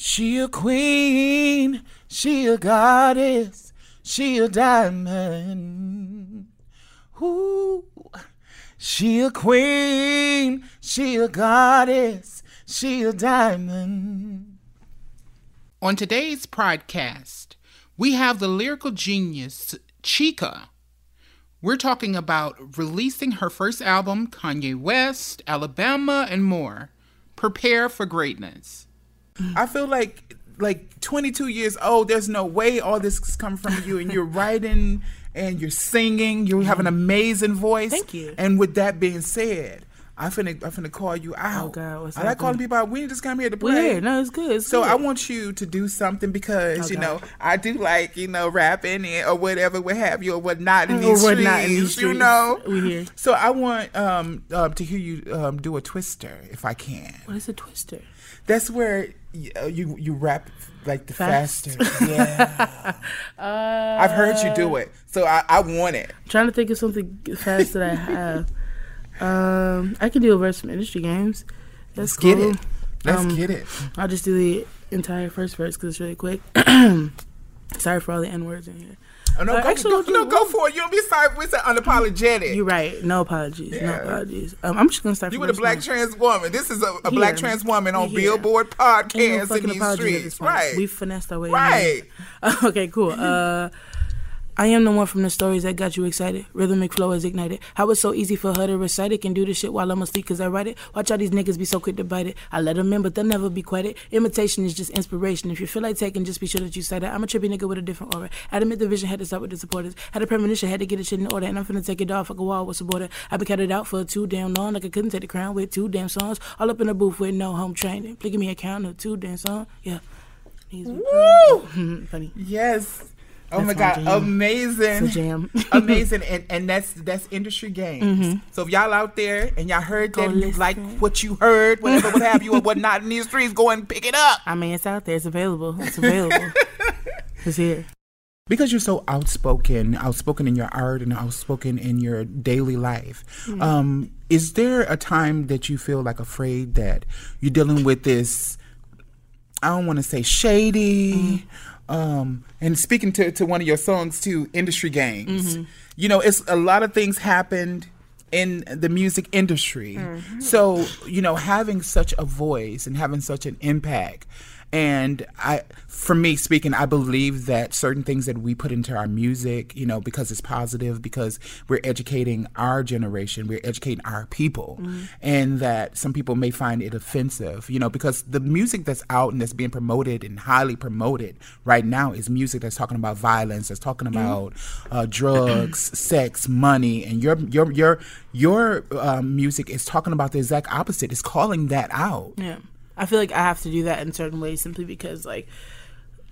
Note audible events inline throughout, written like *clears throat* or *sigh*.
She a queen, she a goddess, she a diamond. Ooh, she a queen, she a goddess, she a diamond. On today's podcast, we have the lyrical genius Chika. We're talking about releasing her first album, Kanye West, Alabama, and more. Prepare for greatness. I feel like like 22 years old. There's no way all this is coming from you, and you're *laughs* writing and you're singing. You have an amazing voice. Thank you. And with that being said, I finna I finna call you out. Oh, God, what's I like calling people out. We just come here to We're play. here. No, it's good. It's So good. I want you to do something because you Okay. know I do like you know rapping and, or whatever, what have you, or whatnot in Or these whatnot in streets, You know, We here. So I want um, um to hear you um do a twister if I can. What is a twister? That's where you uh, you, you rap like the Fast. faster. Yeah, *laughs* I've heard you do it, so I, I want it. trying to think of something fast that I have. Um, I can do a verse from industry games. That's Let's get cool. it. Let's Um, get it. I'll just do the entire first verse because it's really quick. *clears throat* Sorry for all the n words in here. Oh, no, uh, go, actually, go, no, go for it. You don't be sorry. We're so unapologetic. You're right. No apologies. No apologies. Um, I'm just gonna start. You were a black one. trans woman. This is a, a black trans woman on. Billboard podcast no in these apologies at this streets. Right. We finessed our way. Right. *laughs* okay, cool. Uh, I am the one from the stories that got you excited. Rhythmic flow is ignited. How it's so easy for her to recite it. Can do this shit while I'm asleep cause I write it. Watch how these niggas be so quick to bite it. I let them in, but they'll never be quieted. Imitation is just inspiration. If you feel like taking, just be sure that you cite it. I'm a trippy nigga with a different aura. Admit the vision had to start with the supporters. Had a premonition, had to get the shit in order. And I'm finna take it off like a wall with supporter. I've been counted out for too damn long. Like I couldn't take the crown with two damn songs. All up in the booth with no home training. Please give me a count of two damn songs. Yeah. Woo! *laughs* Funny. Yes. Oh That's my god, amazing. It's a jam. *laughs* amazing and, and that's that's industry games. So if y'all out there and y'all heard Go that you like what you heard, whatever what have you or whatnot in these streets, go and pick it up. I mean, it's out there. It's available. It's available. *laughs* it's here. Because you're so outspoken, outspoken in your art and outspoken in your daily life. Mm-hmm. Um, is there a time that you feel like afraid that you're dealing with this I don't want to say shady. Um, and speaking to, to one of your songs too, industry games. Mm-hmm. You know, it's a lot of things happened in the music industry. Mm-hmm. So, you know, having such a voice and having such an impact. And I, for me speaking, I believe that certain things that we put into our music, you know, because it's positive, because we're educating our generation, we're educating our people, and that some people may find it offensive, you know, because the music that's out and that's being promoted and highly promoted right now is music that's talking about violence, that's talking about uh, drugs, *clears throat* sex, money, and your your your your um, music is talking about the exact opposite. It's calling that out. Yeah. I feel like I have to do that in certain ways simply because, like,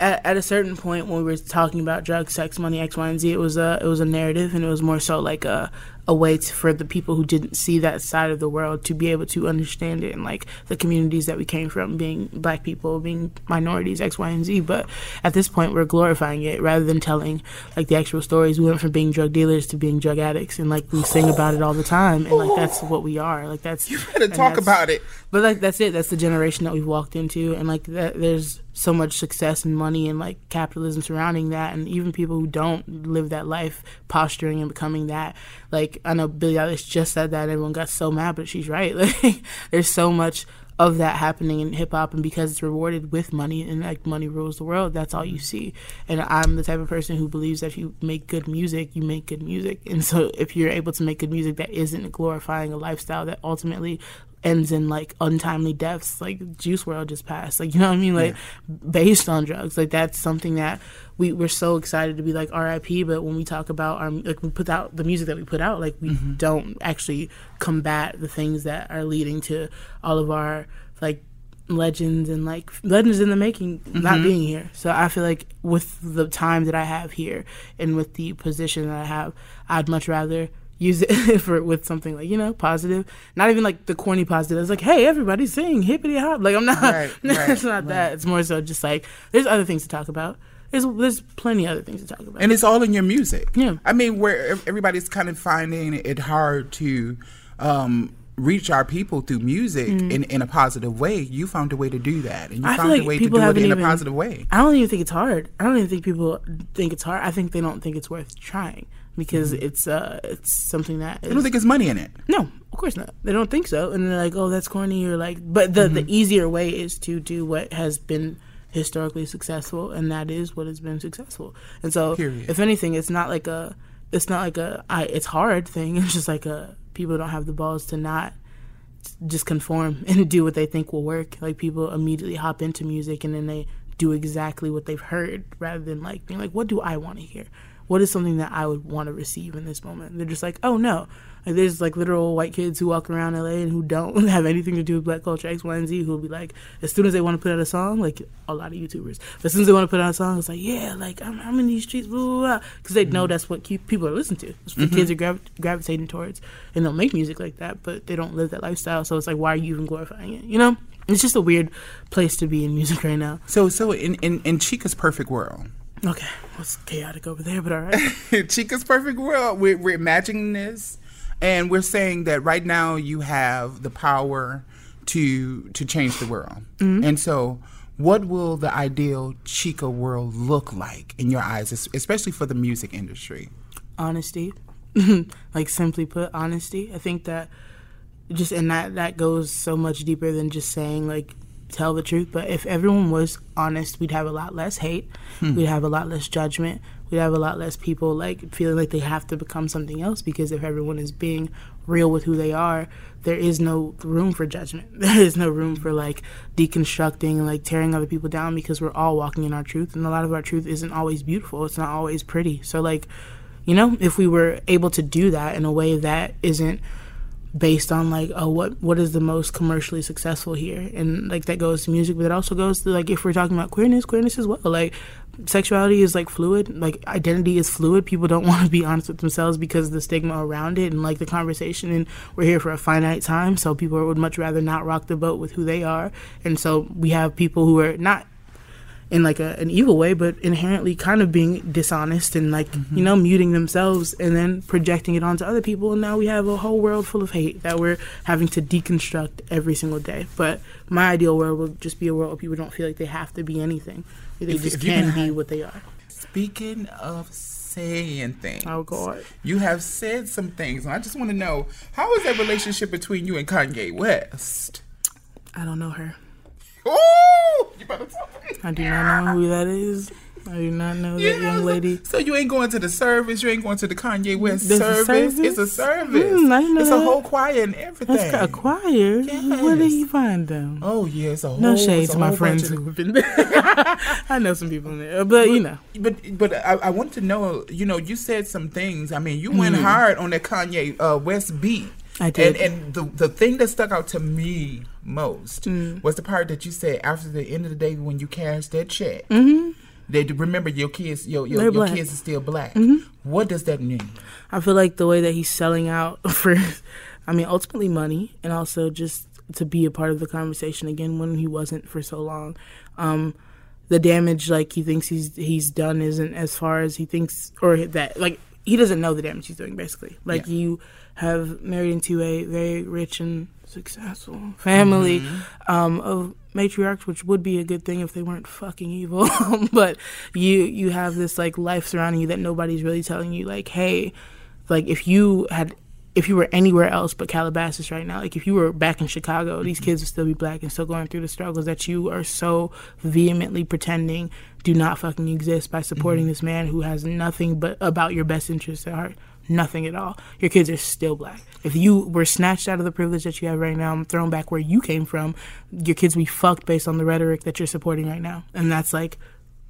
at, at a certain point when we were talking about drugs, sex, money, X, Y, and Z, it was a it was a narrative, and it was more so like a a way to, for the people who didn't see that side of the world to be able to understand it, and like the communities that we came from, being black people, being minorities, X, Y, and Z. But at this point, we're glorifying it rather than telling like the actual stories. We went from being drug dealers to being drug addicts, and like we sing about it all the time, and like that's what we are. Like that's You better talk about it. but like that's it. That's the generation that we've walked into, and like that, there's so much success and money and like capitalism surrounding that, and even people who don't live that life, posturing and becoming that. Like I know Billie Eilish just said that, and everyone got so mad, but she's right. *laughs* Like there's so much of that happening in hip hop and because it's rewarded with money and like money rules the world, that's all you mm-hmm. see. And I'm the type of person who believes that if you make good music, you make good music. And so if you're able to make good music that isn't glorifying a lifestyle that ultimately ends in like untimely deaths like Juice WRLD just passed like you know what I mean like based on drugs like that's something that we we're so excited to be like RIP but when we talk about our like we put out the music that we put out like we mm-hmm. don't actually combat the things that are leading to all of our like legends and like legends in the making not mm-hmm. being here. So I feel like with the time that I have here and with the position that I have I'd much rather use it *laughs* for with something like you know positive. Not even like the corny positive. It's like hey everybody sing hippity hop. Like i'm not Right, *laughs* right, it's not that. it's more so just like there's other things to talk about there's there's plenty of other things to talk about and it's all in your music. Yeah. I mean, where everybody's kind of finding it hard to um, reach our people through music in, in a positive way. You found a way to do that, and you Mm-hmm. I found like a way to do it in even, a positive way. I don't even think it's hard. I don't even think people think it's hard. I think they don't think it's worth trying because it's uh it's something that I don't think it's money in it. No, of course not. They don't think so, and they're like, "Oh, that's corny." Or like, but the the easier way is to do what has been historically successful, and that is what has been successful. And so, Period. if anything, it's not like a, it's not like a, I, it's hard thing. *laughs* It's just like a people don't have the balls to not just conform *laughs* and do what they think will work. Like people immediately hop into music and then they do exactly what they've heard rather than like being like, what do I want to hear? What is something that I would want to receive in this moment? They're just like, oh no. Like there's like literal white kids who walk around LA and who don't *laughs* have anything to do with black culture X, Y, and Z who'll be like, as soon as they want to put out a song, like a lot of YouTubers, as soon as they want to put out a song, it's like, yeah, like I'm, I'm in these streets, blah, blah, blah. Because they know mm-hmm. that's what keep, people are listening to. It's what the mm-hmm. kids are gravi- gravitating towards. And they'll make music like that, but they don't live that lifestyle. So it's like, why are you even glorifying it? You know? It's just a weird place to be in music right now. So, so in, in, in Chika's perfect world, Okay, it's chaotic over there, but all right. *laughs* Chika's perfect world, we're, we're imagining this, and we're saying that right now you have the power to to change the world. Mm-hmm. And so, what will the ideal Chica world look like in your eyes, especially for the music industry? honesty *laughs* like simply put honesty i think that just and that that goes so much deeper than just saying like tell the truth but if everyone was honest we'd have a lot less hate. Hmm. We'd have a lot less judgment. We'd have a lot less people like feeling like they have to become something else because if everyone is being real with who they are there is no room for judgment. *laughs* There is no room for like deconstructing and like tearing other people down because we're all walking in our truth and a lot of our truth isn't always beautiful. It's not always pretty. So like you know if we were able to do that in a way that isn't based on like oh what what is the most commercially successful here? And like that goes to music but it also goes to like if we're talking about queerness queerness as well. Like sexuality is like fluid. Like identity is fluid. People don't *laughs* want to be honest with themselves because of the stigma around it and like the conversation. And we're here for a finite time so people would much rather not rock the boat with who they are. And so we have people who are not in like a, an evil way, but inherently kind of being dishonest and like you know muting themselves and then projecting it onto other people. And now we have a whole world full of hate that we're having to deconstruct every single day. But my ideal world would just be a world where people don't feel like they have to be anything; they If- just if can be what they are. Speaking of saying things, Oh God! you have said some things, and I just want to know how is that relationship between you and Kanye West? I don't know her. Oh, you better tell me. I do not know who that is. I do not know that Yeah, young lady. So you ain't going to the service. You ain't going to the Kanye West service. service? It's a service. Mm, it's that. a whole choir and everything. That's a choir. Where did you find them? Oh yeah, it's a whole. No shade to my friends who have been there. *laughs* I know some people in there, but you know. But but I, I want to know. You know, you said some things. I mean, you went Mm. hard on that Kanye uh, West beat. I did. And, and the the thing that stuck out to me most Mm. was the part that you said after the end of the day when you cashed that check. Mm-hmm. They remember your kids. Your your, your kids are still black. Mm-hmm. What does that mean? I feel like the way that he's selling out *laughs* for, I mean, ultimately money, and also just to be a part of the conversation again when he wasn't for so long. Um, the damage like he thinks he's he's done isn't as far as he thinks, or that like he doesn't know the damage he's doing. Basically, like Yeah. you have married into a very rich and successful family um, of matriarchs, which would be a good thing if they weren't fucking evil. *laughs* but you you have this like life surrounding you that nobody's really telling you like, hey, like if you had if you were anywhere else but Calabasas right now, like if you were back in Chicago, these mm-hmm. kids would still be black and still going through the struggles that you are so vehemently pretending do not fucking exist by supporting mm-hmm. this man who has nothing but about your best interests at heart. Nothing at all. Your kids are still black. If you were snatched out of the privilege that you have right now and thrown back where you came from, your kids be fucked based on the rhetoric that you're supporting right now. And that's like,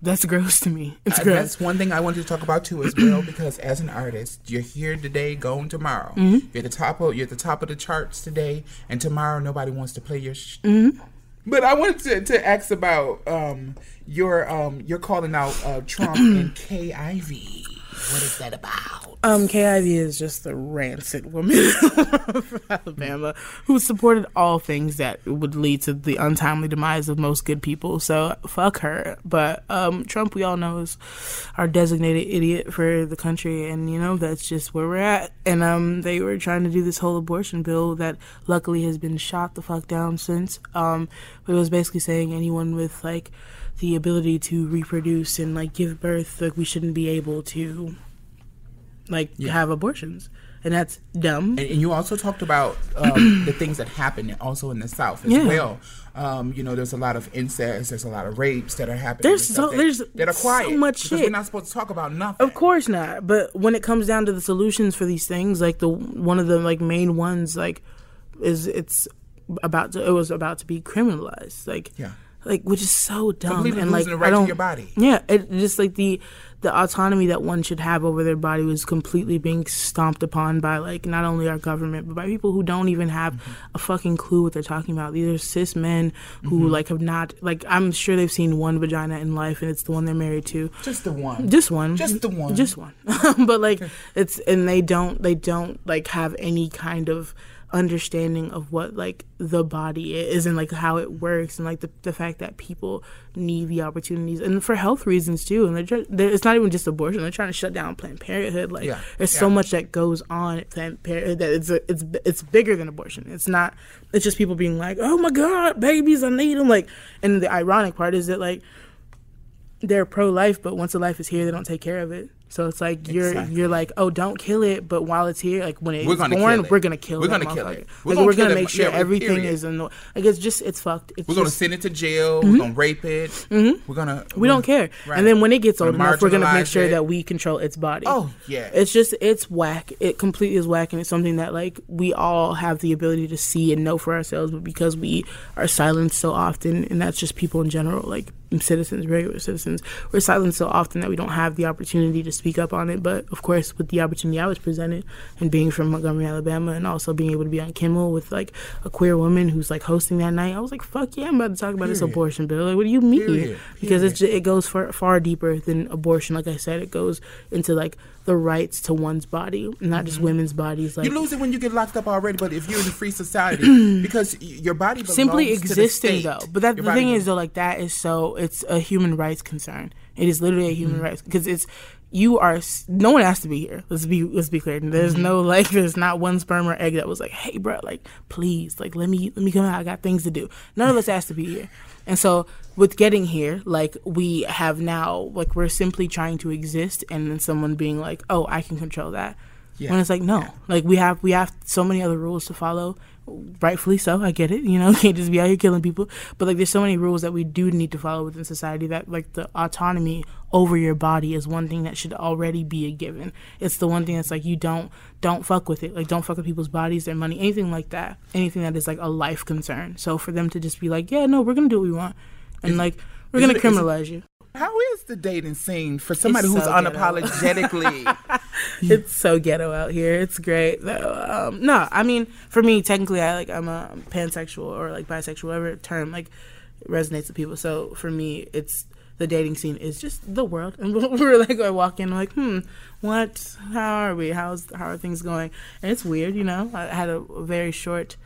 that's gross to me. It's Uh, gross. That's one thing I wanted to talk about too as well because as an artist, you're here today, going tomorrow. Mm-hmm. You're at the top of you're at the top of the charts today, and tomorrow nobody wants to play your. Sh- Mm-hmm. But I wanted to, to ask about um, your um, you're calling out uh, Trump *clears throat* and Kay Ivey. What is that about? Um, Kay Ivey is just the rancid woman *laughs* from Alabama who supported all things that would lead to the untimely demise of most good people. So fuck her. But um, Trump, we all know, is our designated idiot for the country, and you know that's just where we're at. And um, they were trying to do this whole abortion bill that luckily has been shot the fuck down since. Um, but it was basically saying anyone with like the ability to reproduce and like give birth, like we shouldn't be able to like have abortions, and that's dumb. And, and you also talked about um, *clears throat* the things that happen also in the South as Yeah. well. Um, you know, there's a lot of incest, there's a lot of rapes that are happening. There's so- that, there's that are so much shit. We're not supposed to talk about nothing. Of course not. But when it comes down to the solutions for these things, like the one of the like main ones, like is it's about to it was about to be criminalized. Like Yeah. Like which is so dumb Completely and like I right to don't your body. Yeah, it just like the the autonomy that one should have over their body was completely being stomped upon by like not only our government but by people who don't even have Mm-hmm. a fucking clue what they're talking about. These are cis men who Mm-hmm. like have not like I'm sure they've seen one vagina in life and it's the one they're married to. Just the one. Just one. Just the one. Just one. *laughs* but like it's and they don't they don't like have any kind of understanding of what like the body is and like how it works and like the, the fact that people need the opportunities and for health reasons too. And they're, they're it's not even just abortion. They're trying to shut down planned parenthood. Like Yeah, there's so much that goes on at planned parenthood that it's a, it's it's bigger than abortion. It's not it's just people being like oh my god babies i need them like and the ironic part is that like they're pro life, but once the life is here, they don't take care of it. So it's like you're Exactly. you're like, oh, don't kill it, but while it's here, like when it's born, We're gonna born, kill it. we're gonna kill. We're gonna kill it. We're Like, gonna we're gonna it, make sure yeah, everything is anno- like it's just it's fucked. It's We're gonna send it to jail. Mm-hmm. We're gonna rape it. Mm-hmm. We're gonna. we don't care. Right. And then when it gets old enough, we're gonna make sure it. that we control its body. Oh, yeah. It's just it's whack. It completely is whack, and it's something that like we all have the ability to see and know for ourselves, but because we are silenced so often, and that's just people in general, like citizens, regular citizens, we're silenced so often that we don't have the opportunity to speak up on it. But of course, with the opportunity I was presented, and being from Montgomery, Alabama, and also being able to be on Kimmel with like a queer woman who's like hosting that night, I was like, "Fuck yeah, I'm about to talk about this abortion bill." Like, what do you mean? Period. Because it's ju- it goes far far deeper than abortion. Like I said, it goes into like the rights to one's body, not just women's bodies. Like You lose it when you get locked up already, but if you're in a free society, *clears throat* because your body simply existing though. But that Your the thing belongs- is though, like that is so it's a human rights concern. It is literally a human Mm-hmm. rights because it's you are no one has to be here. Let's be let's be clear. There's Mm-hmm. no like there's not one sperm or egg that was like, hey bro, like please, like let me let me come out. I got things to do. None of us has to be here. And so with getting here, like we have now, like we're simply trying to exist, and then someone being like, oh, I can control that. Yeah. When it's like no, like we have we have so many other rules to follow. Rightfully so, I get it. You know, *laughs* can't just be out here killing people. But like, there's so many rules that we do need to follow within society. That like the autonomy over your body is one thing that should already be a given. It's the one thing that's like you don't don't fuck with it. Like don't fuck with people's bodies, their money, anything like that. Anything that is like a life concern. So for them to just be like, yeah, no, we're gonna do what we want, and like we're gonna criminalize you. How is the dating scene for somebody It's who's so unapologetically? *laughs* it's so ghetto out here. It's great. though. Um, no, I mean, for me, technically, I like I'm a pansexual or like bisexual, whatever term like resonates with people. So for me, it's the dating scene is just the world, and *laughs* we're like I walk in like, hmm, what? How are we? How's how are things going? And it's weird, you know. I had a very short.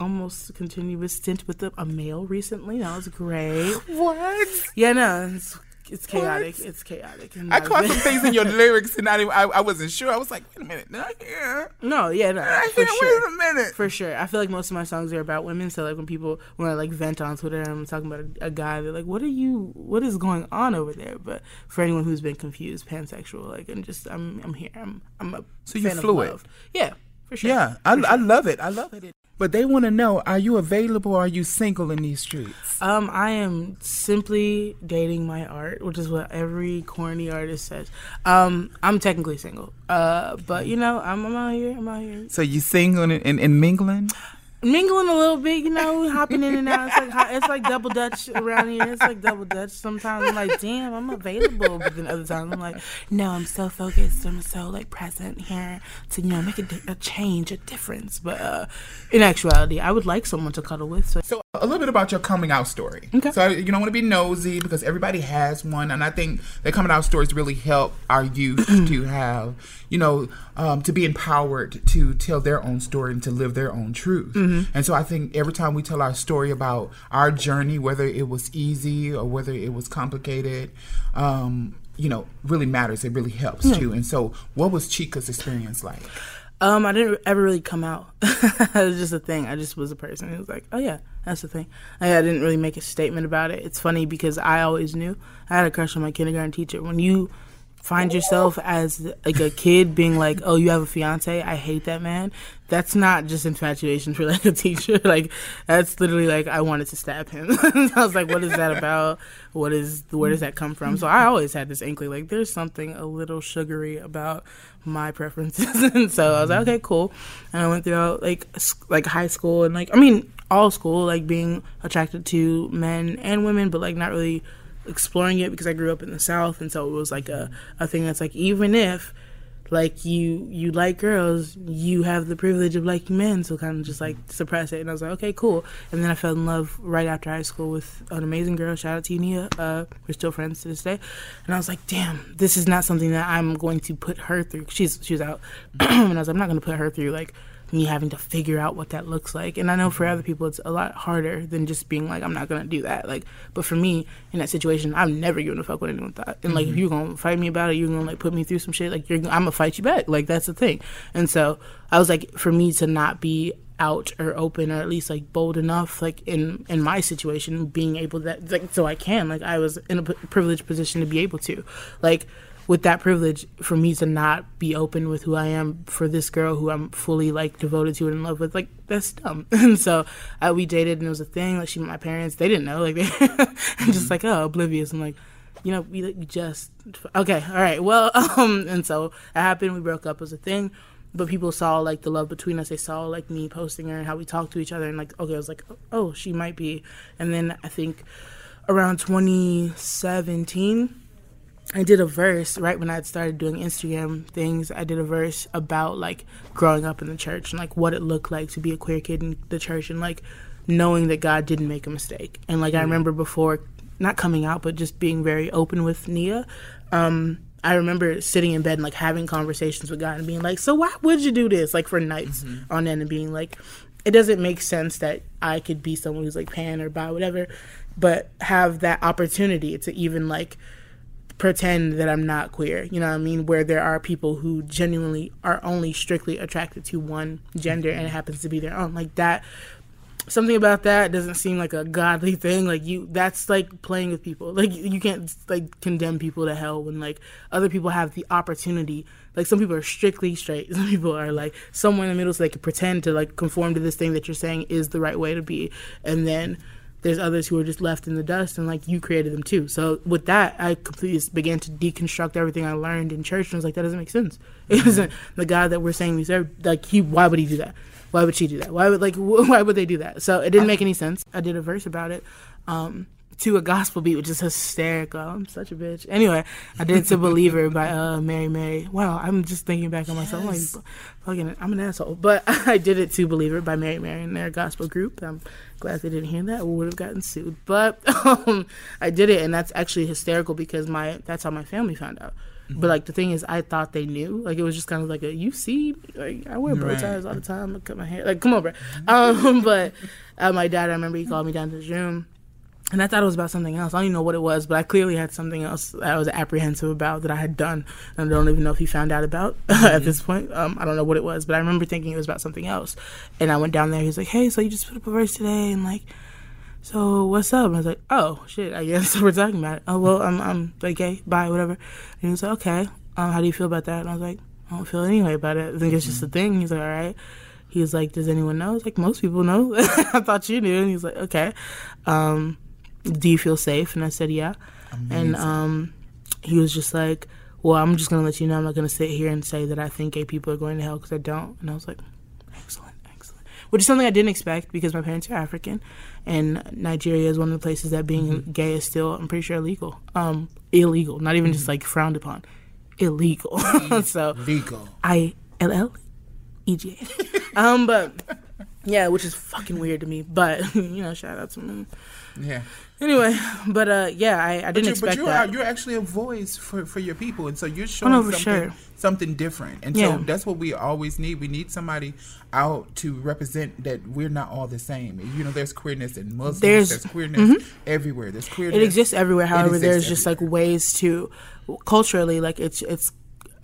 Almost continuous stint with a, a male recently. That was great. *gasps* what? Yeah, no, it's, it's chaotic. It's chaotic. And I I've caught been- some *laughs* things in your lyrics and I, didn't- I, I wasn't sure. I was like, wait a minute, did I hear? No, yeah, no, I for hear, sure. wait a minute. For sure. I feel like most of my songs are about women. So like when people when I like vent on Twitter and I'm talking about a, a guy, they're like, "What are you? What is going on over there?" But for anyone who's been confused, pansexual, like, and just I'm I'm here. I'm I'm a So you're fan of fluid. love. Yeah, for sure. Yeah, I, I love it. I love it. But they want to know: Are you available? or Are you single in these streets? Um, I am simply dating my art, which is what every corny artist says. Um, I'm technically single, uh, but you know, I'm, I'm out here. I'm out here So you single and, and, and mingling? Mingling a little bit, you know, hopping in and out. It's like it's like double dutch around here. It's like double dutch. Sometimes I'm like, damn, I'm available, but then other times I'm like, no, I'm so focused. I'm so like present here to you know make a, a change, a difference. But uh, in actuality, I would like someone to cuddle with. So So a little bit about your coming out story. Okay. So you don't want to be nosy because everybody has one, and I think the coming out stories really help our youth *clears throat* to have, you know, um, to be empowered to tell their own story and to live their own truth. And so I think every time we tell our story about our journey, whether it was easy or whether it was complicated, um, you know, really matters. It really helps too. And so, what was Chika's experience like? Um, I didn't ever really come out. *laughs* it was just a thing. I just was a person who was like, oh yeah, that's the thing. I didn't really make a statement about it. It's funny because I always knew I had a crush on my kindergarten teacher. When you find yourself as like a kid being like, oh, you have a fiance, I hate that man. That's not just infatuation for like a teacher. *laughs* Like that's literally like I wanted to stab him. *laughs* I was like, what is that about? What is where does that come from? So I always had this inkling like there's something a little sugary about my preferences, *laughs* and so I was like, okay, cool. And I went throughout like like high school and like I mean all school like being attracted to men and women, but like not really exploring it because I grew up in the South, and so it was like a, a thing that's like even if like you you like girls, you have the privilege of liking men, so kind of just like suppress it. And I was like, okay, cool. And then I fell in love right after high school with an amazing girl. Shout out to you, Nia. Uh, we're still friends to this day. And I was like, damn, this is not something that I'm going to put her through. She's she's out, *clears throat* and I was like, I'm not going to put her through like me having to figure out what that looks like. And I know for mm-hmm. other people it's a lot harder than just being like, I'm not gonna do that. Like but for me, in that situation, I'm never gonna fuck with anyone thought. And like if mm-hmm. you're gonna fight me about it, you're gonna like put me through some shit, like you're I'm gonna fight you back. Like that's the thing. And so I was like, for me to not be out or open or at least like bold enough like in in my situation being able that like so I can like I was in a p- privileged position to be able to like with that privilege for me to not be open with who I am for this girl who I'm fully like devoted to and in love with, like that's dumb. *laughs* And so uh, we dated and it was a thing. Like she met my parents, they didn't know. Like *laughs* they I'm just like oh oblivious. I'm like, you know, we, we just okay, all right, well, *laughs* um, and so it happened. We broke up. It was a thing. But people saw like the love between us. They saw like me posting her and how we talked to each other, and like okay, I was like, oh, she might be. And then I think around 2017, I did a verse right when I started doing Instagram things. I did a verse about like growing up in the church and like what it looked like to be a queer kid in the church and like knowing that God didn't make a mistake. And like I remember before not coming out but just being very open with Nia. Um I remember sitting in bed and like having conversations with God and being like, "So why would you do this?" Like for nights on end and being like, "It doesn't make sense that I could be someone who's like pan or bi whatever, but have that opportunity to even like pretend that I'm not queer. You know what I mean? Where there are people who genuinely are only strictly attracted to one gender and it happens to be their own. Like that something about that doesn't seem like a godly *laughs* thing. Like you that's like playing with people. Like you can't like condemn people to hell when like other people have the opportunity. Like some people are strictly straight. *laughs* Some people are like somewhere in the middle so they can pretend to like conform to this thing that you're saying is the right way to be. And then there's others who are just left in the dust and like you created them too so with that i completely began to deconstruct everything i learned in church and i was like that doesn't make sense *laughs* it isn't the god that we're saying we serve like he why would he do that why would she do that why would like wh- *laughs* why would they do that so it didn't make any sense i did a verse about it um to a gospel beat, which is hysterical. I'm such a bitch. Anyway, I did "To Believer" *laughs* by uh, Mary Mary. Wow, I'm just thinking back on myself. I'm like, fucking, I'm an asshole. But I did it "To Believer" by Mary Mary and their gospel group. I'm glad they didn't hear that. We would have gotten sued. But *laughs* um, I did it, and that's actually hysterical because my that's how my family found out. But like the thing is, I thought they knew. Like it was just kind of like a you see, like I wear bow Right. ties all the time. I cut my hair. Like come on, bro. Um, *laughs* but uh, my dad, I remember he called me down to his room. And I thought it was about something else. I don't even know what it was, but I clearly had something else that I was apprehensive about that I had done. And I don't even know if he found out about *laughs* at this point. Um, I don't know what it was, but I remember thinking it was about something else. And I went down there. He was like, "Hey, so you just put up a verse today?" And like, so what's up? And I was like, "Oh shit, I guess *laughs* we're talking about it." Oh well, I'm I'm like, okay, bye, whatever. And he was like, "Okay, um, how do you feel about that?" And I was like, I don't feel any way about it. I think it's just a thing. He's like, all right. He's like, does anyone know? I was like, most people know. *laughs* I thought you knew. And he's like, okay. Um, do you feel safe? And I said, yeah. Amazing. And um, he was just like, well, I'm just going to let you know I'm not going to sit here and say that I think gay people are going to hell because I don't. And I was like, excellent, excellent. Which is something I didn't expect because my parents are African. And Nigeria is one of the places that being gay is still, I'm pretty sure, illegal. Um, illegal, not even just like frowned upon. Illegal. *laughs* so Legal. I L L E G A. *laughs* Um, but yeah, which is fucking weird to me. But *laughs* you know, shout out to me. Yeah. Anyway, but uh, yeah, I, I But, didn't you, expect but you're, that. you're actually a voice for, for your people, and so you're showing no, something sure. something different, and Yeah. so that's what we always need. We need somebody out to represent that we're not all the same. You know, there's queerness in Muslims, There's- there's, queerness everywhere. There's queerness. it exists everywhere. However, exists there's just like ways to culturally, like it's it's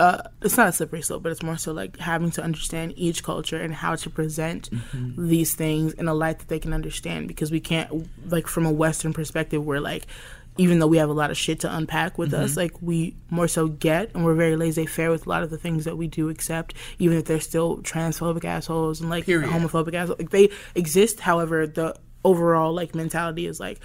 uh, it's not a slippery slope, but it's more so like having to understand each culture and how to present Mm-hmm. these things in a light that they can understand. Because we can't, like, from a Western perspective, we're like, even though we have a lot of shit to unpack with Mm-hmm. us, like we more so get, and we're very laissez-faire with a lot of the things that we do accept, even if they're still transphobic assholes and like Period. homophobic assholes. Like they exist. However, the overall like mentality is like.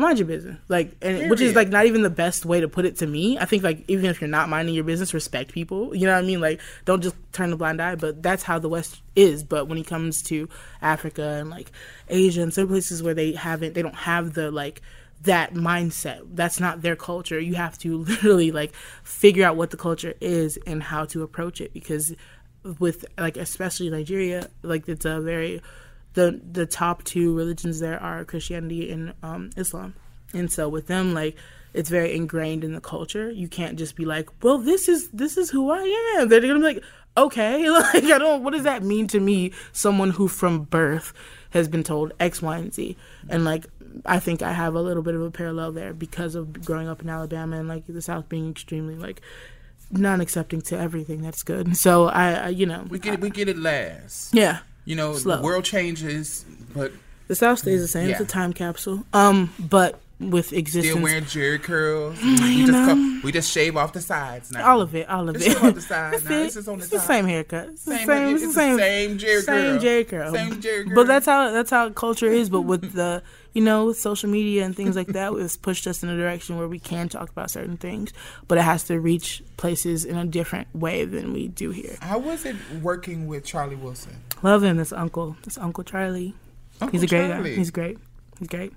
Mind your business, like, and which is like not even the best way to put it to me. I think like even if you're not minding your business, respect people. You know what I mean? Like, don't just turn a blind eye. But that's how the West is. But when it comes to Africa and like Asia and some places where they haven't, they don't have the like that mindset. That's not their culture. You have to *laughs* literally like figure out what the culture is and how to approach it because with like especially Nigeria, like it's a very the the top two religions there are Christianity and um, Islam, and so with them like it's very ingrained in the culture. You can't just be like, well, this is this is who I am. They're gonna be like, okay, *laughs* like I don't. What does that mean to me? Someone who from birth has been told X, Y, and Z, and like I think I have a little bit of a parallel there because of growing up in Alabama and like the South being extremely like non-accepting to everything that's good. *laughs* So I, I you know, we get it. We get it last. yeah. You know, Slow. the world changes, but The South stays the same. Yeah. It's a time capsule. Um, but with still wearing Jheri curls. Mm, we just we just shave off the sides now. all of it, all of Just it. shave off the *laughs* side That's now. it. It's just on the It's the same haircut. It's Same- same. it's the same. same Jerry Same curl. Jheri curl. Same Jheri curl. But that's how that's how culture is. But with *laughs* the you know with social media and things like that, it's pushed us in a direction where we can talk about certain things, but it has to reach places in a different way than we do here. How was it working with Charlie Wilson? Love him. This uncle. This Uncle Charlie. Uncle He's a great Charlie. guy. He's great. He's great.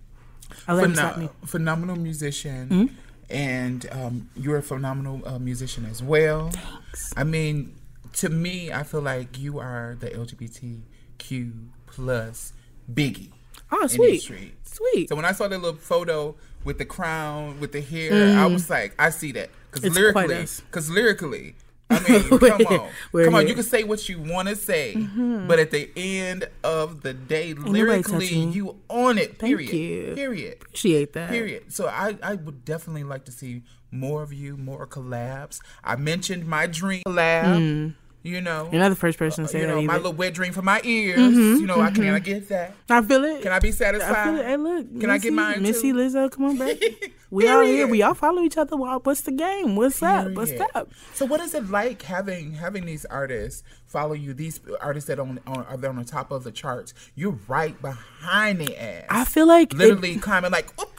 Pheno- phenomenal musician, Hmm? and um, you're a phenomenal uh, musician as well. Thanks. I mean, to me, I feel like you are the LGBTQ plus biggie. Oh, sweet. Sweet. So when I saw that little photo with the crown, with the hair, I was like, I see that because Mm. Lyrically, because lyrically. I mean, *laughs* come on, We're come on! You can say what you want to say, mm-hmm. but at the end of the day, lyrically, you on it. Thank Period. you. Period. Appreciate that. Period. So I, I would definitely like to see more of you, more collabs. I mentioned my dream collab. Mm. You know. You're not the first person to uh, say you that know, my little wet dream for my ears. Mm-hmm, you know, I mm-hmm. can I get that? I feel it. Can I be satisfied? I feel it. Hey, look. Can I get Missy- mine Missy, too? Lizzo, come on, back. *laughs* We all here. We all follow each other. What's the game? What's up? What's up? So what is it like having having these artists follow you? These artists that on, on are on the top of the charts. You're right behind the ass. I feel like it- literally climbing like. Oop,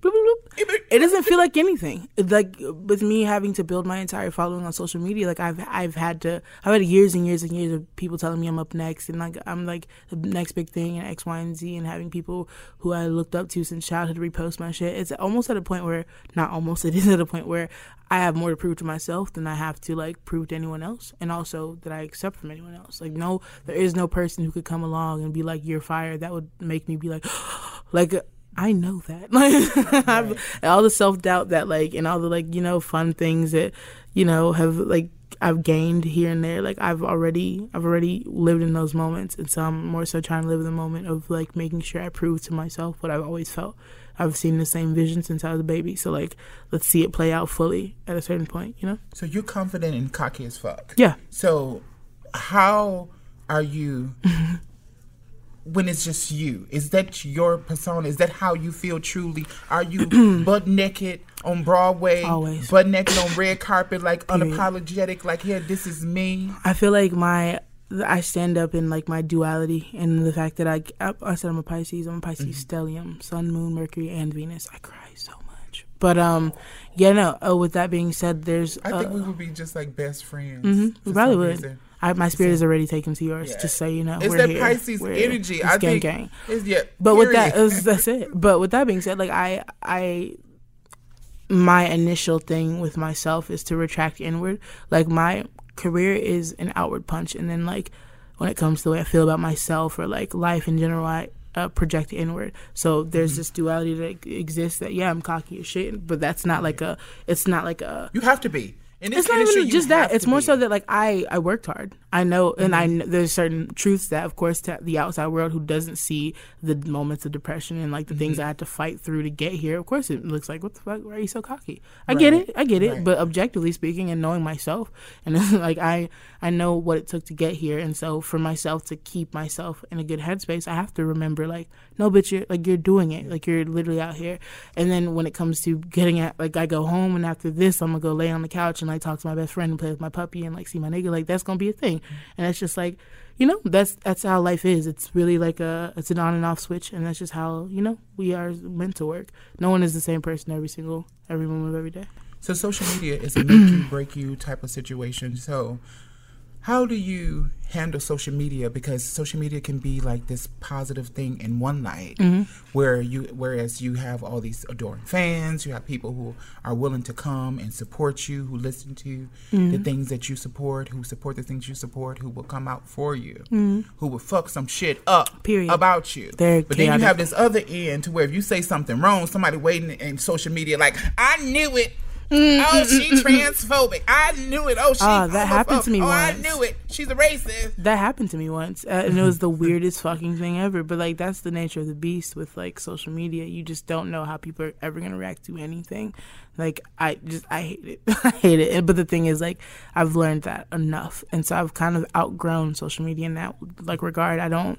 Bloop, bloop. It doesn't feel like anything. Like with me having to build my entire following on social media, like I've I've had to I've had years and years and years of people telling me I'm up next and like I'm like the next big thing and X, Y, and Z and having people who I looked up to since childhood repost my shit. It's almost at a point where not almost *laughs* it is at a point where I have more to prove to myself than I have to like prove to anyone else, and also that I accept from anyone else. Like no, there is no person who could come along and be like you're fired. That would make me be like, *gasps* like I know that. *laughs* Like I've- all the self doubt that like and all the like you know fun things that you know have like I've gained here and there. Like I've already I've already lived in those moments, and so I'm more so trying to live in the moment of like making sure I prove to myself what I've always felt. I've seen the same vision since I was a baby, so like let's see it play out fully at a certain point. You know? So you're confident and cocky as fuck. Yeah. So how are you *laughs* when it's just you? Is that your persona? Is that how you feel truly? Are you *clears throat* butt naked on Broadway? Always. Butt naked on red carpet, like unapologetic, like here, this is me. I feel like my I stand up in like my duality and the fact that I I, I said I'm a Pisces. I'm a Pisces Mm-hmm. stellium, Sun, Moon, Mercury, and Venus. I cry so much. But um, yeah, no. Uh, with that being said, there's I uh, think we would be just like best friends. mhm, for we probably would. reason. I, my spirit is already taken to yours. Yeah. Just so you know, It's we're that here. Pisces We're- energy. It's I gang think. gang. It's, yeah. But with that, period. that's- that's it. But with that being said, like I, I, my initial thing with myself is to retract inward. Like my career is an outward punch, and then like when it comes to the way I feel about myself or like life in general, I uh, project inward. So there's this duality that exists. That yeah, I'm cocky as shit, but that's not like a. It's not like a. you have to be. It's not even just that. It's more be. so that like I I worked hard. I know, and I Mm-hmm. there's certain truths that, of course, to the outside world who doesn't see the moments of depression and like the things Mm-hmm. I had to fight through to get here. Of course, it looks like what the fuck? Why are you so cocky? I get it, I get it. Right. But objectively speaking, and knowing myself, and *laughs* like I I know what it took to get here, and so for myself to keep myself in a good headspace, I have to remember like no, bitch, you're like you're doing it, like you're literally out here. And then when it comes to getting at like I go home and after this, I'm gonna go lay on the couch and like talk to my best friend and play with my puppy and like see my nigga. Like that's gonna be a thing, and it's just like you know that's that's how life is. It's really like a it's an on and off switch, and that's just how you know we are meant to work. No one is the same person every single every moment of every day. So social media is a make you break you type of situation. So how do you handle social media? Because social media can be like this positive thing in one light mm-hmm. where you whereas you have all these adoring fans you have people who are willing to come and support you who listen to the mm-hmm. things that you support who support the things you support who will come out for you mm-hmm. who will fuck some shit up Period. about you. They're but then you have this other end to where if you say something wrong somebody waiting in social media like i knew it Oh, she transphobic. I knew it. Oh, she. Ah, that happened to me. Oh, I knew it. She's a racist. That happened to me once, uh, and it was the *laughs* weirdest fucking thing ever. But like, that's the nature of the beast with like social media. You just don't know how people are ever gonna react to anything. Like, I just I hate it. *laughs* I hate it. But the thing is, like, I've learned that enough, and so I've kind of outgrown social media in that like regard. I don't.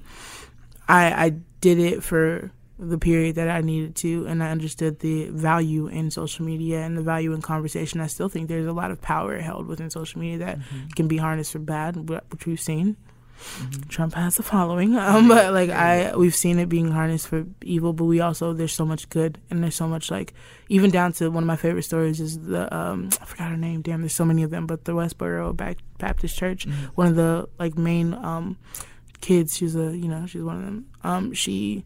I I did it for the period that I needed to, and I understood the value in social media and the value in conversation. I still think there's a lot of power held within social media that can be harnessed for bad, wh- which we've seen. Trump has a following, um, but like I, we've seen it being harnessed for evil. But we also there's so much good, and there's so much like even down to one of my favorite stories is the um, I forgot her name. Damn, there's so many of them. But the Westboro Baptist Church, one of the like main um, kids. She's a you know she's one of them. Um, she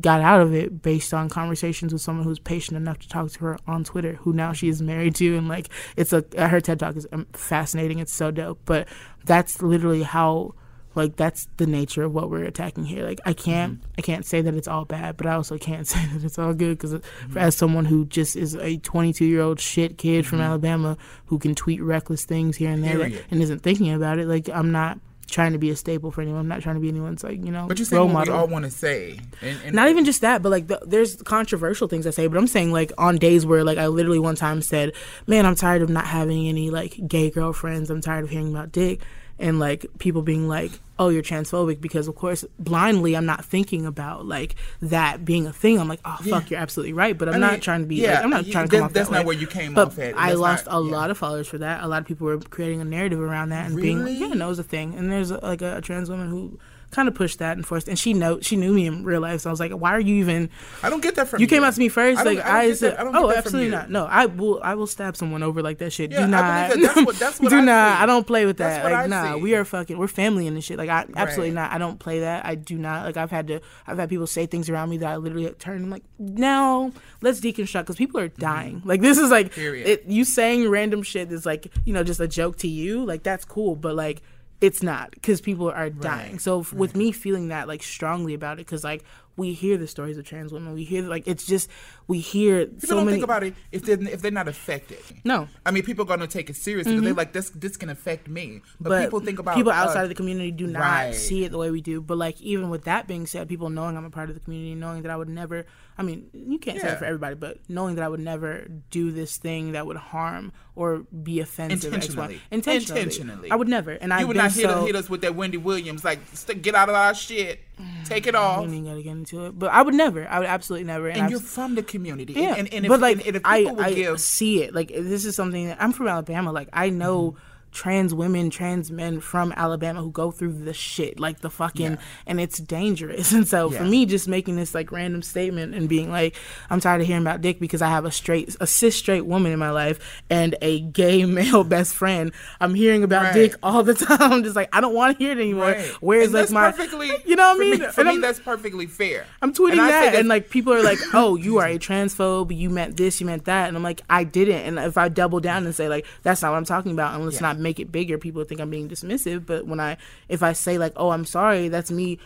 got out of it based on conversations with someone who's patient enough to talk to her on Twitter, who now she is married to, and like it's a uh, her TED talk is um, fascinating. It's so dope, but that's literally how. Like that's the nature of what we're attacking here. Like I can't, I can't say that it's all bad, but I also can't *laughs* say that it's all good because uh, as someone who just is a 22 year old shit kid from Alabama who can tweet reckless things here and there Period. and isn't thinking about it, like I'm not trying to be a staple for anyone. I'm not trying to be anyone's like you know But you say what model. we all want to say. And, and Not even just that, but like the, there's controversial things I say. But I'm saying like on days where like I literally one time said, "Man, I'm tired of not having any like gay girlfriends. I'm tired of hearing about dick." And like people being like, "Oh, you're transphobic," because of course blindly I'm not thinking about like that being a thing. I'm like, "Oh, fuck, you're absolutely right," but I'm I not mean, trying to be. yeah, like, I'm not you- trying to come that- off that's that not way. where you came but off at. I lost not- a yeah. lot of followers for that. A lot of people were creating a narrative around that and Really? being like, yeah, no, it was a thing. And there's like a, trans woman who kind of pushed that and forced, and she know she knew me in real life. So I was like, why are you even? I don't get that from You you. came out to me first. I like I I, said, that- I oh, absolutely not. No, I will. I will stab someone over like that shit. Yeah, do not. that. That's what- that's *laughs* what do I not. see. I don't play with that. like nah, see. we are fucking. We're family in this shit. Like I absolutely Right. not. I don't play that. I do not. Like I've had to. I've had people say things around me that I literally turn. I'm like, no, let's deconstruct because people are dying. Like this is like Mm-hmm. It, you saying random shit is like you know just a joke to you. Like that's cool, but like it's not because people are dying. So f- with me feeling that like strongly about it, because like we hear the stories of trans women, we hear like it's just we hear People so don't many. think about it if they're if they're not affected. No. I mean people are gonna take it seriously because they're like this. This can affect me. But, but people think about people uh, outside of the community do not right. see it the way we do. But like even with that being said, people knowing I'm a part of the community, knowing that I would never I mean, you can't say Yeah. it for everybody, but knowing that I would never do this thing that would harm or be offensive. Intentionally. Intentionally. Intentionally. I would never. And I you would not hit, hit us with that Wendy Williams, like, get out of our shit, take it off. We ain't gotta get into it, but I would never. I would absolutely never. And I've- you're from the community. Yeah, And, and if, but like and, and if I, people I give. see it. Like this is something that I'm from Alabama. Like I know Mm-hmm. Trans women, trans men from Alabama who go through the shit, like the fucking, and it's dangerous. *laughs* And so for me, just making this like random statement and being like, I'm tired of hearing about dick because I have a straight, a cis straight woman in my life and a gay *laughs* male best friend. I'm hearing about Right. dick all the *laughs* time. I'm just like, I don't want to hear it anymore. Right. Where's like my, perfectly, you know what I mean? Me, for And me, I'm- that's perfectly fair. I'm tweeting And that, that- and like people are like, "Oh, you are a transphobe. You meant this. You meant that." And I'm like, "I didn't." And if I double down and say like, "That's not what I'm talking about," and let's Yeah. not make it bigger, people think I'm being dismissive. But when I, if I say like, "Oh, I'm sorry," that's me.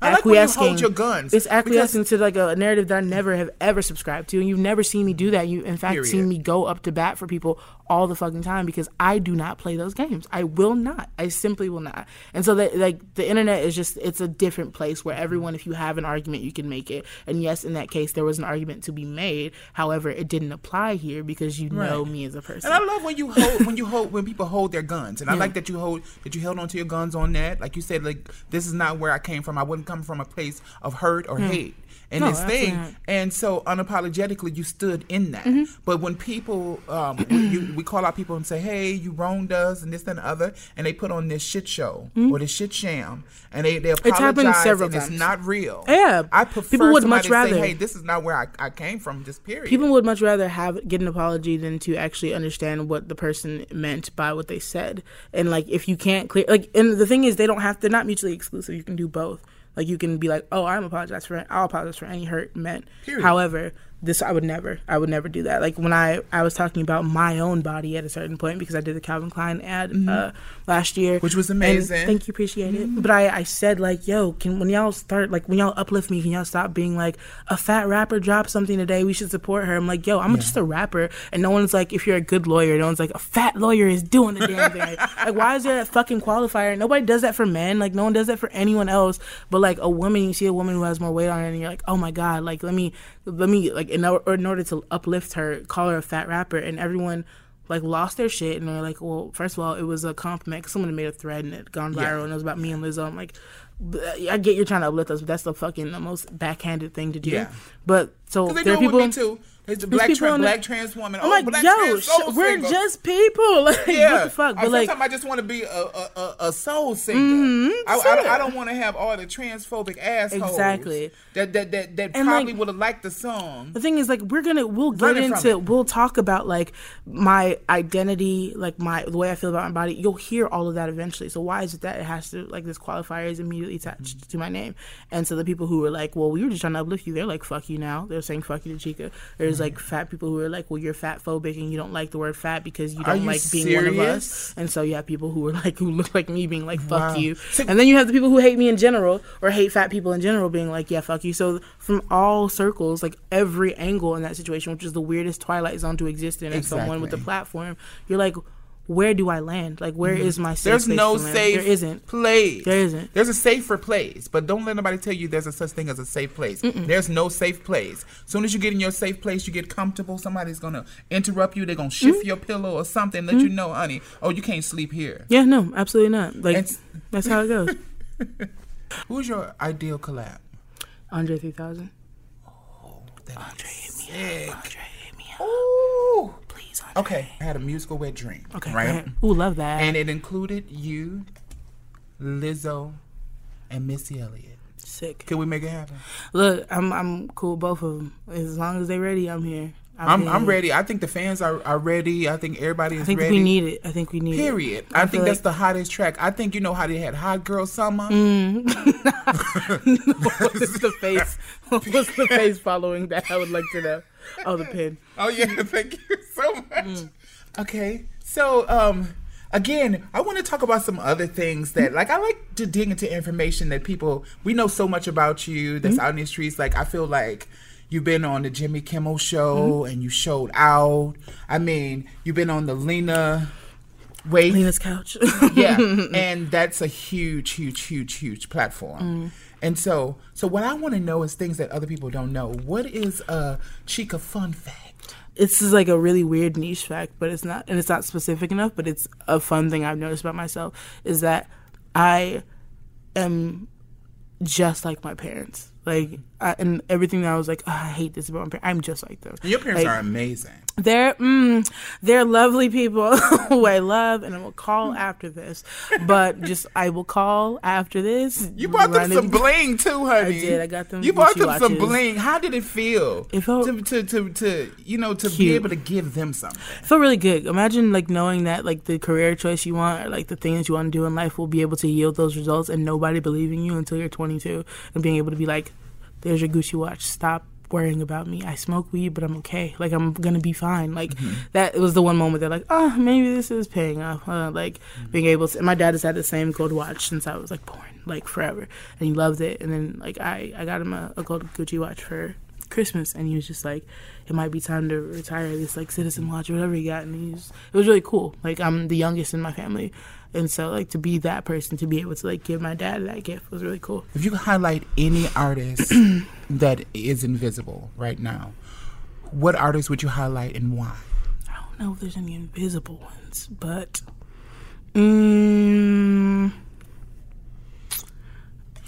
I like when you acquiescing. hold your guns, It's acquiescing to like a narrative that I never have ever subscribed to, and you've never seen me do that. You, in fact, Period. seen me go up to bat for people all the fucking time because I do not play those games. I will not. I simply will not. And so that like the internet is just it's a different place where everyone, if you have an argument, you can make it. And yes, in that case, there was an argument to be made. However, it didn't apply here because you know me as a person. And I love when you hold when you hold when people hold their guns, and I Yeah. like that you hold that you held onto your guns on that. Like you said, like this is not where I came from. I wouldn't come from a place of hurt or hate. And. No, this thing, not. Mm-hmm. and so unapologetically, you stood in that. But when people, um, you, we call out people and say, "Hey, you wronged us," and this and the other, and they put on this shit show or this shit sham, and they they apologize, Mm-hmm. happened several and it's not real. Yeah. I prefer People would much to say, rather- "Hey, this is not where I, I came from." Just period. People would much rather have get an apology than to actually understand what the person meant by what they said. And like if you can't clear like and the thing is they don't have they're not mutually exclusive. You can do both. Like you can be like, "Oh, I'm apologize for I'll apologize for any hurt meant." Period. However, this I would never I would never do that. Like when I I was talking about my own body at a certain point because I did the Calvin Klein ad uh, last year, Mm-hmm. Which was amazing. thank you, appreciate it. But I I said like, "Yo, can when y'all start like when y'all uplift me, can y'all stop being like a fat rapper dropped something today? We should support her." I'm like, "Yo, I'm just a rapper," and no one's like, if you're a good lawyer, no one's like a fat lawyer is doing the damn thing. *laughs* like, why is there that fucking qualifier? Nobody does that for men. Like, no one does that for anyone else. But like a woman, you see a woman who has more weight on her, and you're like, "Oh my god!" Like, let me let me like in order, in order to uplift her, call her a fat rapper, and everyone. Like lost their shit and they're like, well, first of all, it was a compliment. 'cause someone had made a thread and it gone viral Yeah. and it was about me and Lizzo. I'm like, I get you're trying to uplift us, but that's the fucking the most backhanded thing to do. Yeah. But so they there are people. with me too. There's the there's black, tra- the- black trans woman. I'm oh, like, black yo, trans sh- we're singer. just people. *laughs* Like, yeah. what the fuck? I, But like, sometimes I just want to be a, a, a, a soul singer. Mhm, I, sure. I, I don't want to have all the transphobic assholes Exactly. that that that, that And, probably like- would have liked the song. The thing is, like, we're gonna we'll get into we'll talk about like my identity, like my the way I feel about my body. You'll hear all of that eventually. So why is it that it has to like this qualifier is immediately attached to my name? And so the people who were like, well, we were just trying to uplift you, they're like, fuck you now. They're saying fuck you to Chika. There's like mm-hmm. fat people who are like, well, you're fat phobic and you don't like the word fat because you don't you like being one of us. And so you have people who are like who look like me being like fuck Wow. you. And then you have the people who hate me in general or hate fat people in general being like, yeah, fuck you. So from all circles, like every angle in that situation, which is the weirdest twilight zone to exist in as someone with a platform, you're like, where do I land? Like where is my safe place? There's space no to land? safe There isn't. place. There isn't. There's a safer place, but don't let nobody tell you there's a such thing as a safe place. There's no safe place. soon as you get in your safe place, you get comfortable. Somebody's gonna interrupt you. They're gonna shift Mm-hmm. your pillow or something. Let you know, honey. Oh, you can't sleep here. Yeah, no, absolutely not. Like It's- that's how it goes. *laughs* Who's your ideal collab? Andre three thousand. Andre hit me up. Andre hit me up. Ooh. Please, Andre. Okay, I had a musical wet dream. Okay. right. Ooh, love that. And it included you, Lizzo, and Missy Elliott. Sick. Can we make it happen? Look, I'm I'm cool with both of them. As long as they ready, I'm here. I'm. I'm ready. I think the fans are, are ready. I think everybody is ready. I think ready. we need it. I think we need it. Period. I, think feel that's like- the hottest track. I think you know how they had Hot Girl Summer. Mm. *laughs* *laughs* what was the face? *laughs* What was the face following that? I would like to know. Oh, the pin. *laughs* Oh yeah, *laughs* thank you so much. Mm. Okay, so um, again, I want to talk about some other things that, like, I like to dig into information that people we know so much about you that's Mm-hmm. out in the streets. Like, I feel like you've been on the Jimmy Kimmel show Mm-hmm. and you showed out. I mean, you've been on the Lena. Wait, Lena's couch. yeah *laughs* and that's a huge huge huge huge platform and so so what i want to know is things that other people don't know what is a Chika fun fact this is like a really weird niche fact, but it's not, and it's not specific enough. But it's a fun thing I've noticed about myself is that I am just like my parents. Like, I, and everything that I was like, oh, I hate this about my parents. I'm just like them. Your parents Like, are amazing. they're mm, they're lovely people *laughs* who I love, and I will call *laughs* after this. But just I will call after this. You bought them some bling too, honey. I did. I got them You bought them some bling. How did it feel? It felt- to, to to to you know to be able to give them something. It felt really good. Imagine like knowing that like the career choice you want or like the things you want to do in life will be able to yield those results, and nobody believing you until you're 22, and being able to be like, "There's your Gucci watch. Stop." worrying about me i smoke weed but i'm okay like i'm gonna be fine like that was the one moment that like oh maybe this is paying off uh, like being able to and my dad has had the same gold watch since i was like born like forever and he loved it and then like i i got him a, a gold gucci watch for Christmas, and he was just like, "It might be time to retire this like Citizen Watch or whatever he got." And he was, it was really cool. Like I'm the youngest in my family, and so like to be that person, to be able to like give my dad that gift was really cool. If you could highlight any artist *clears throat* that is invisible right now, what artist would you highlight and why? I don't know if there's any invisible ones, but mm,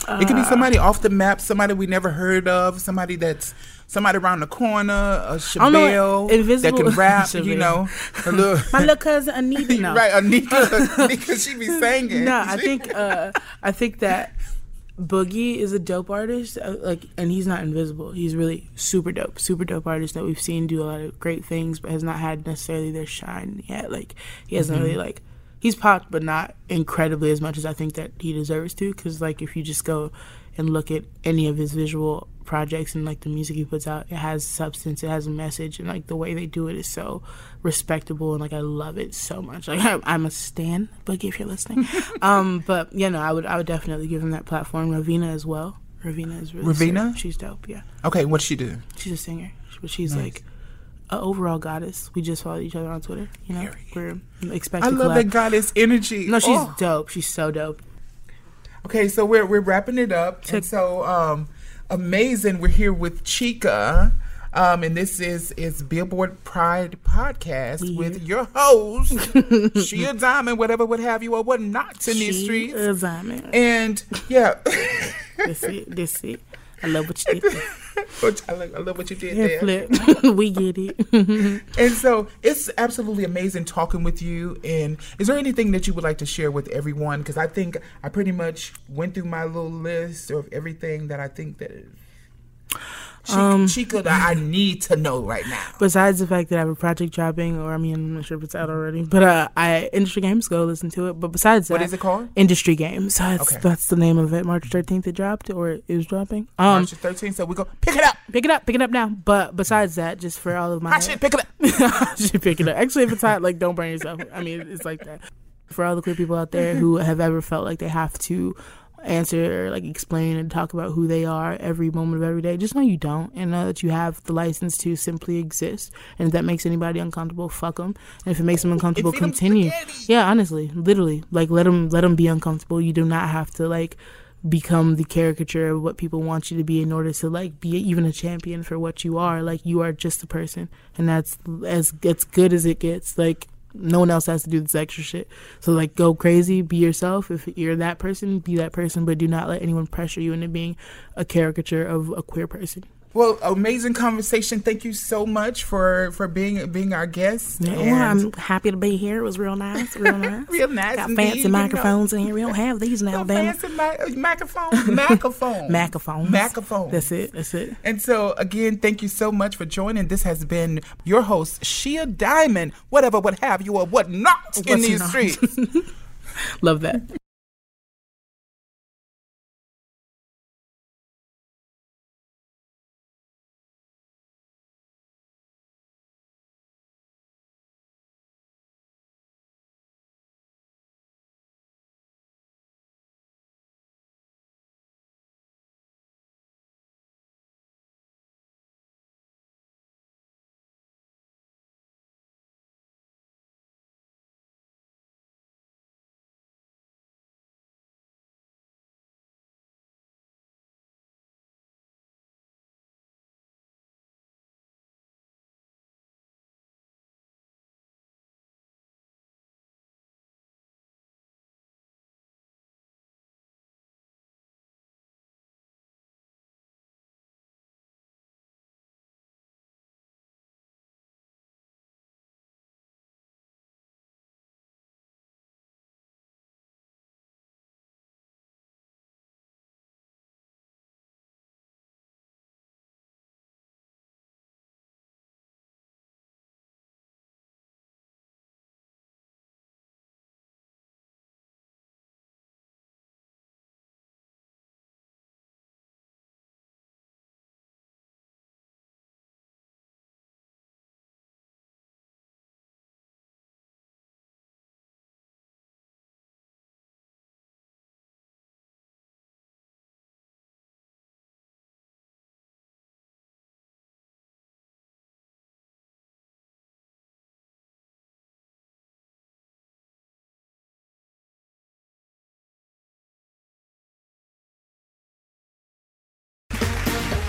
it could be somebody off the map, somebody we never heard of, somebody that's somebody around the corner, a don't know, that can rap, *laughs* you know, *laughs* little. my little cousin Anita. *laughs* No. right, Anika, Anika, she be singing. no, I think uh, I think that Boogie is a dope artist. uh, Like, and he's not invisible. He's really super dope, super dope artist that we've seen do a lot of great things, but has not had necessarily their shine yet. Like, he hasn't really like he's popped, but not incredibly as much as I think that he deserves to. Because like, if you just go and look at any of his visual projects and like the music he puts out, it has substance, it has a message, and like the way they do it is so respectable and like I love it so much. Like I'm, I'm a stan, Boogie, if you're listening. *laughs* um, but yeah, know, I would I would definitely give him that platform. Raveena as well. Raveena is really Raveena? sick. She's dope. Yeah, Okay, what'd she do? she's a singer, but she's like. An overall goddess. We just followed each other on Twitter. You know, we're expecting. I love collab. that goddess energy. No, she's Oh. dope. She's so dope. Okay, so we're we're wrapping it up, and so um, amazing. We're here with Chika, um, and this is is Billboard Pride podcast with your host, *laughs* Shea Diamond, whatever, what have you, or what not in these streets. Diamond. And yeah, This it. This it. I love what you *laughs* did. *laughs* I, love, I love what you did there. flip. *laughs* we get it. *laughs* And so it's absolutely amazing talking with you. And is there anything that you would like to share with everyone? Because I think I pretty much went through my little list of everything that I think that is. Chika, Um, Chika that I need to know right now. Besides the fact that I have a project dropping, or I mean, I'm not sure if it's out already, but uh, I industry games go listen to it. But besides that, What is it called? Industry games. That's, Okay. that's the name of it. March 13th it dropped, or is dropping. Um, March the 13th. So we go pick it up. pick it up, pick it up now. But besides that, just for all of my I should pick it up. *laughs* I should pick it up. Actually, if it's hot, like don't burn yourself. I mean, it's like that. For all the queer people out there who have ever felt like they have to answer or like explain and talk about who they are every moment of every day, just know you don't, and know that you have the license to simply exist. And if that makes anybody uncomfortable, fuck them. And if it makes them uncomfortable, continue. Yeah, honestly, literally, like let them let them be uncomfortable. You do not have to like become the caricature of what people want you to be in order to like be even a champion for what you are like you are just a person and that's as as good as it gets like no one else has to do this extra shit. So like go crazy be yourself. If you're that person be that person but do not let anyone pressure you into being a caricature of a queer person Well, amazing conversation. Thank you so much for for being being our guest. yeah, well, I'm happy to be here. It was real nice, real *laughs* nice. Real nice Got indeed, fancy you know. microphones in here. We don't have these *laughs* now, it. fancy mi- microphone, microphone, *laughs* Macaphones. Macaphones. That's it. That's it. And so, again, thank you so much for joining. This has been your host, Shea Diamond, whatever, what have you, or what not in these not. streets. Love that.